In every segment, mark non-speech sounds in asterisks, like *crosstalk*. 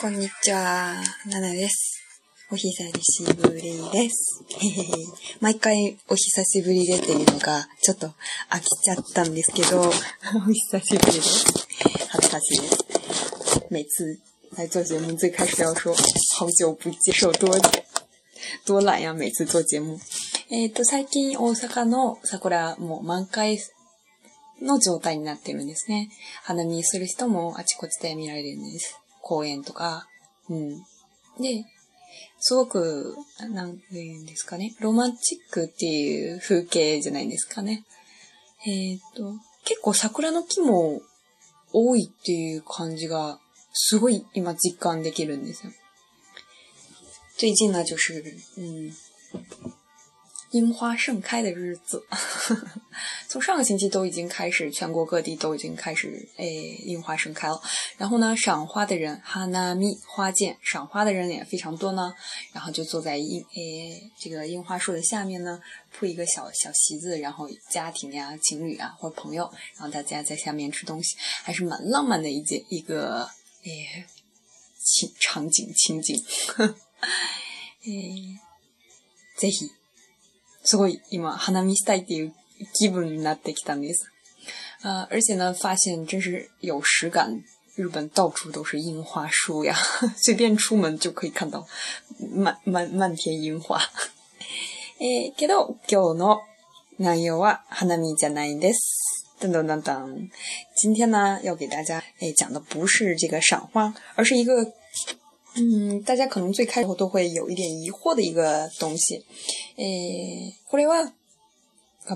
こんにちは、ナナです。お久しぶりです。*laughs* 毎回お久しぶりでっていうのがちょっと飽きちゃったんですけど、お久しぶりです。恥ずかしいです。每次来做节目最开始要说好久不接受多多懒呀，每次做节目。えっ、ー、と、最近大阪の桜も満開の状態になってるんですね。花見する人もあちこちで見られるんです。公園とか。うん。で、すごく、なんて言うんですかね。ロマンチックっていう風景じゃないですかね。えっ、ー、と、結構桜の木も多いっていう感じが、すごい今実感できるんですよ。最近呢，就是，嗯，*laughs* 樱花盛开的日子，从上个星期都已经开始，全国各地都已经开始，哎，樱花盛开了。然后呢，赏花的人，哈纳米花见，赏花的人也非常多呢。然后就坐在樱，哎，这个樱花树的下面呢，铺一个小小席子，然后家庭呀、情侣啊或者朋友，然后大家在下面吃东西，还是蛮浪漫的一件一个，哎，情场景情景，哎，*laughs* ぜひ。すごい今、花見したいっていう 気分になってきたんです。啊，而且呢，发现真是有实感。日本到处都是樱花树呀，*laughs* 随便出门就可以看到满满满天樱花。*laughs* えけど今日の内容は花見じゃないんです。噔噔噔噔，今天呢要给大家诶讲的不是这个赏花，而是一个。嗯，大家可能最开始都会有一点疑惑的一个东西。えー、これは、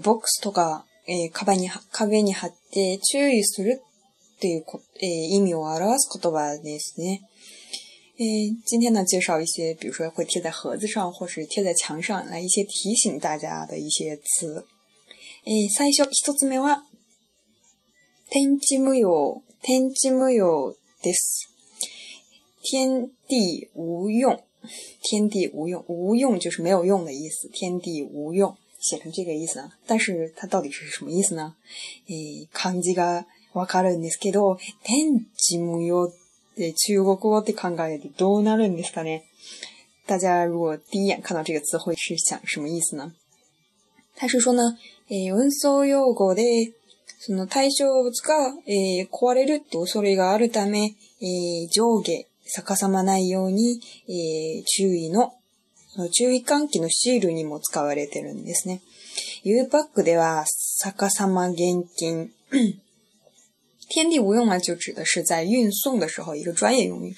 ボックスとか、えー、壁に、壁に貼って注意するっていうこ、えー、意味を表す言葉ですね。え今天呢，介绍一些，比如说会贴在盒子上，或是贴在墙上，来一些提醒大家的一些词。え最初一つ目は、天地無用、天地無用です。天地无用，天地无用，无用就是没有用的意思。天地无用写成这个意思啊，但是它到底是什么意思呢？え漢字がわかるんですけど、天地無用って中国語って考えるとどうなるんですかね？大家如果第一眼看到这个词，会是想什么意思呢？他是说呢，え運送用語でその対象物が、え壊れるって恐れがあるため、え上下逆さまないように、えー、注意の、注意喚起のシールにも使われてるんですね。U パックでは逆さま厳禁。*clears throat* 天地无用呢，就指的是在运送的时候一个专业用语。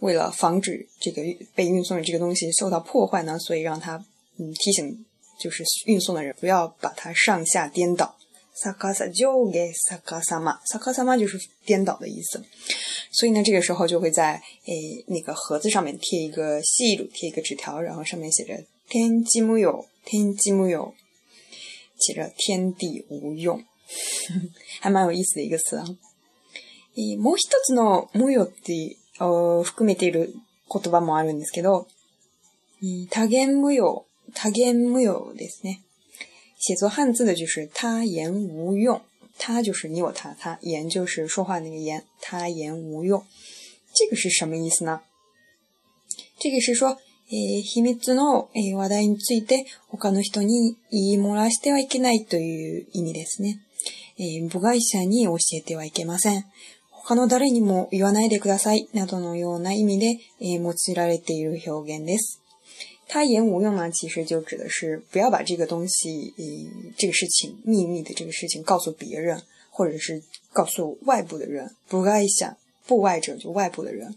为了防止这个被运送的这个东西受到破坏呢，所以让它嗯提醒就是运送的人不要把它上下颠倒。 逆さ上下逆さま，逆さま就是颠倒的意思。所以呢，这个时候就会在诶那个盒子上面贴一个细鲁，贴一个纸条，然后上面写着“天地无有，天地无有”，写着“天地无用”，还蛮有意思的一个词啊。えもう一つの無用ってを含めている言葉もあるんですけど、多言無用、多言無用ですね。写作汉字的就是他言无用。他就是你我他，他言就是说话那个言，他言无用，这个是什么意思呢？这个是说，え秘密の話題について他の人に言い漏らしてはいけないという意味ですね。え部外者に教えてはいけません。他の誰にも言わないでください、などのような意味で、え用いられている表現です。他言无用呢，其实就指的是不要把这个东西，呃，这个事情秘密的这个事情告诉别人，或者是告诉外部的人。不外想，不外者就外部的人。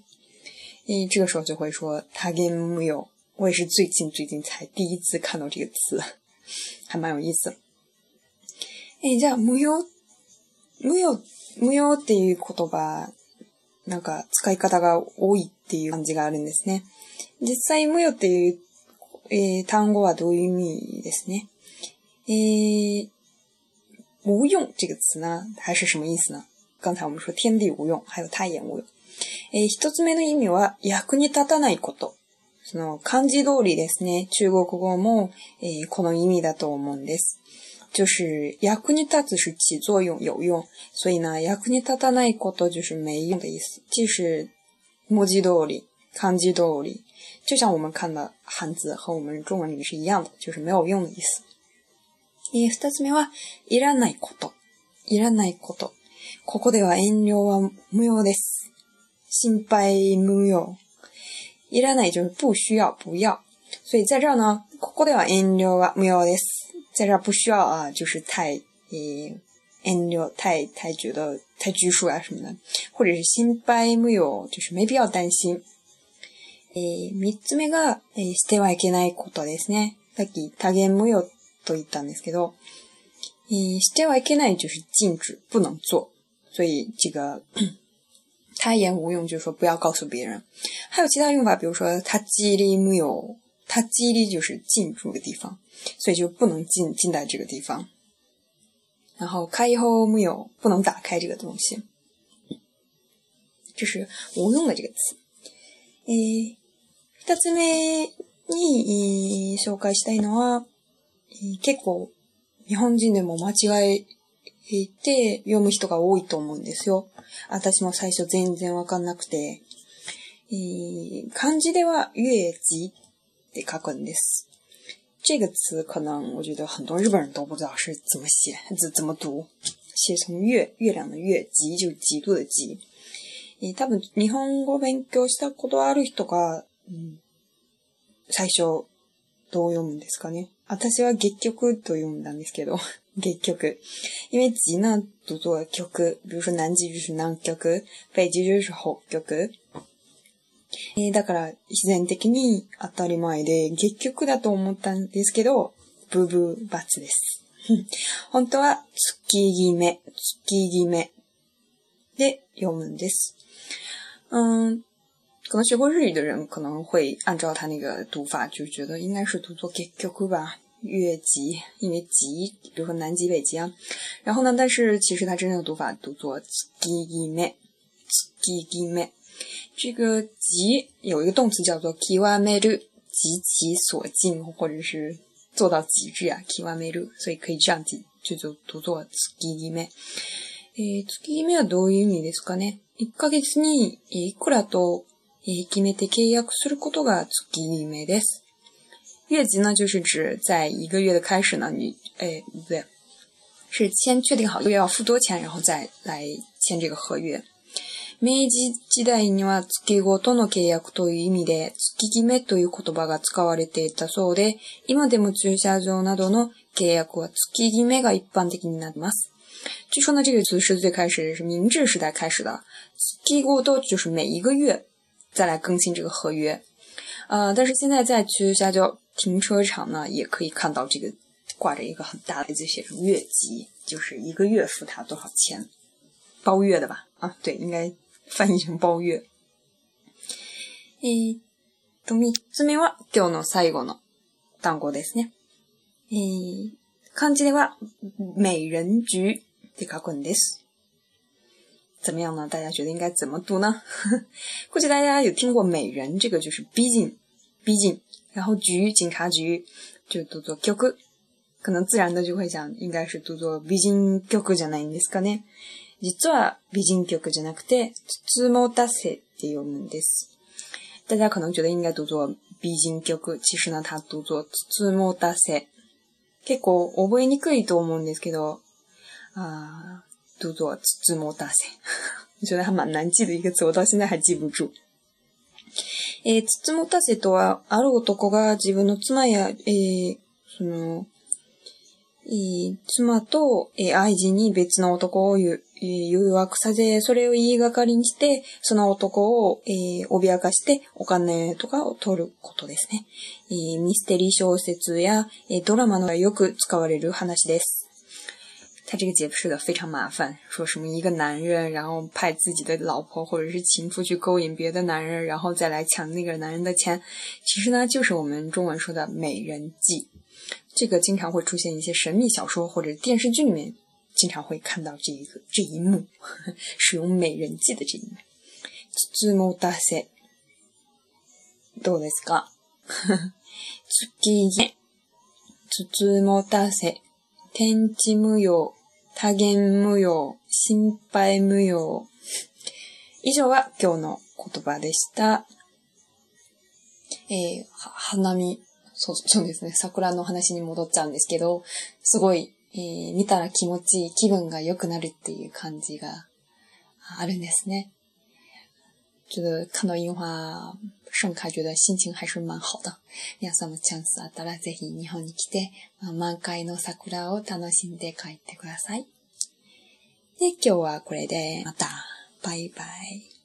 诶，这个时候就会说他言无用。我也是最近最近才第一次看到这个词，*laughs* 还蛮有意思。え、じゃあ無用、無用、無用っていう言葉、なんか使い方が多いっていう感じがあるんですね。実際無用っていう えー、単語はどういう意味ですね？えー、无用这个词呢，还是什么意思呢？刚才我们说天地无用，还有他言无用。えー、一つ目の意味は役に立たないこと。その漢字通りですね、中国語も、えー、この意味だと思うんです。就是役に立つ是起作用有用，所以呢，役に立たないこと就是没用的意思。就是文字通り、漢字通り，就像我们看的汉字和我们中文里是一样的，就是没有用的意思。え、二つ目はいらないこと。いらないこと。ここでは遠慮は無用です。心配無用。いらない就是不需要、不要。所以在这儿呢，ここでは遠慮は無用です。在这儿不需要啊，就是太诶遠慮、太太觉得太拘束啊什么的，或者是心配無用，就是没必要担心。 え三つ目が、えしてはいけないことですね。さっき多言無用と言ったんですけど、えしてはいけない就是禁止、不能做。所以这个 *coughs* 他言无用，就是说不要告诉别人。还有其他用法，比如说他叽里木有，他叽里就是进入的地方，所以就不能进进在这个地方。然后开后木有，不能打开这个东西，这是无用的这个词。え二つ目に紹介したいのは、結構日本人でも間違えて読む人が多いと思うんですよ。私も最初全然わかんなくて、えー、漢字では月字って書くんです。这个词可能我觉得很多日本人都不知道是怎么写，怎怎么读。写成月、月亮的月、极就极度的极。えー、多分日本語勉強したことある人が、うん、最初どう読むんですかね。私は月曲と読んだんですけど、*laughs* 月曲。因为吉呢读作曲，比如说南极就是南極、北极就是北極。えー、だから自然的に当たり前で月曲だと思ったんですけど、ブーブーバツです。*laughs* 本当は月決め、月決めで読むんです。嗯，可能学过日语的人可能会按照他那个读法，就觉得应该是读作 gekyoku 吧，越极，因为极，比如说南极、北极啊。然后呢，但是其实它真正的读法读作 tsukigime，tsukigime。这个极有一个动词叫做 kiwameru，极其所尽，或者是做到极致啊，kiwameru，所以可以这样记，就就读作 tsukigime。 えー、月決めはどういう意味ですかね？1ヶ月にいくらと決めて契約することが月決めです。月级呢，就是指在一个月的开始呢，你哎不对，是先确定好一个月要付多钱，然后再来签这个合約。明治時代には月ごとの契約という意味で月決めという言葉が使われていたそうで、今でも駐車場などの契約は月決めが一般的になります。据说呢，这个词是最开始是明治时代开始的，月ごと就是每一个月再来更新这个合约。呃，但是现在在去下交停车场呢，也可以看到这个挂着一个很大的字，写成月级，就是一个月付他多少钱，包月的吧？啊，对，应该翻译成包月。えと三つ目は今日の最後の単語ですね。え 漢字では美人局って書くんです。怎么样呢？大家觉得应该怎么读呢？估计大家有听过“美人”这个，就是逼近，逼近。然后局警察局就读作 Q，可能自然的就会想，应该是读作美人局じゃないんですかね。実は美人局じゃなくて、つつもたせって読むんです。大家可能觉得应该读作美人局，其实呢，它读作つつもたせ。結構覚えにくいと思うんですけど、啊。读作字母大赛，我觉得还蛮难记的一个词，我到现在还记不住。えー、つつもたせとは、ある男が自分の妻や、えー、その、えー、妻と、えー、愛人に別の男を言う誘惑させ、それを言いがかりにして、その男を、えー、脅かしてお金とかを取ることですね。えー、ミステリー小説や、えー、ドラマのよく使われる話です。他这个解释的非常麻烦，说什么一个男人，然后派自己的老婆或者是情妇去勾引别的男人，然后再来抢那个男人的钱，其实呢就是我们中文说的美人计。这个经常会出现一些神秘小说或者电视剧里面，经常会看到这一个 *laughs* 这一幕，*laughs* 使用美人计的这一幕。つもたせどうですか？*laughs* 月げ、つつもたせ、天地無用、多言無用、心配無用。以上が今日の言葉でした。えー、花見、そう、そうですね。桜の話に戻っちゃうんですけど、すごい、えー、見たら気持ちいい、気分が良くなるっていう感じがあるんですね。觉得看到樱花盛開，觉得心情还是蛮好的。皆さんもチャンスあったらぜひ日本に来て、満開の桜を楽しんで帰ってください。で、今日はこれでまた。バイバイ。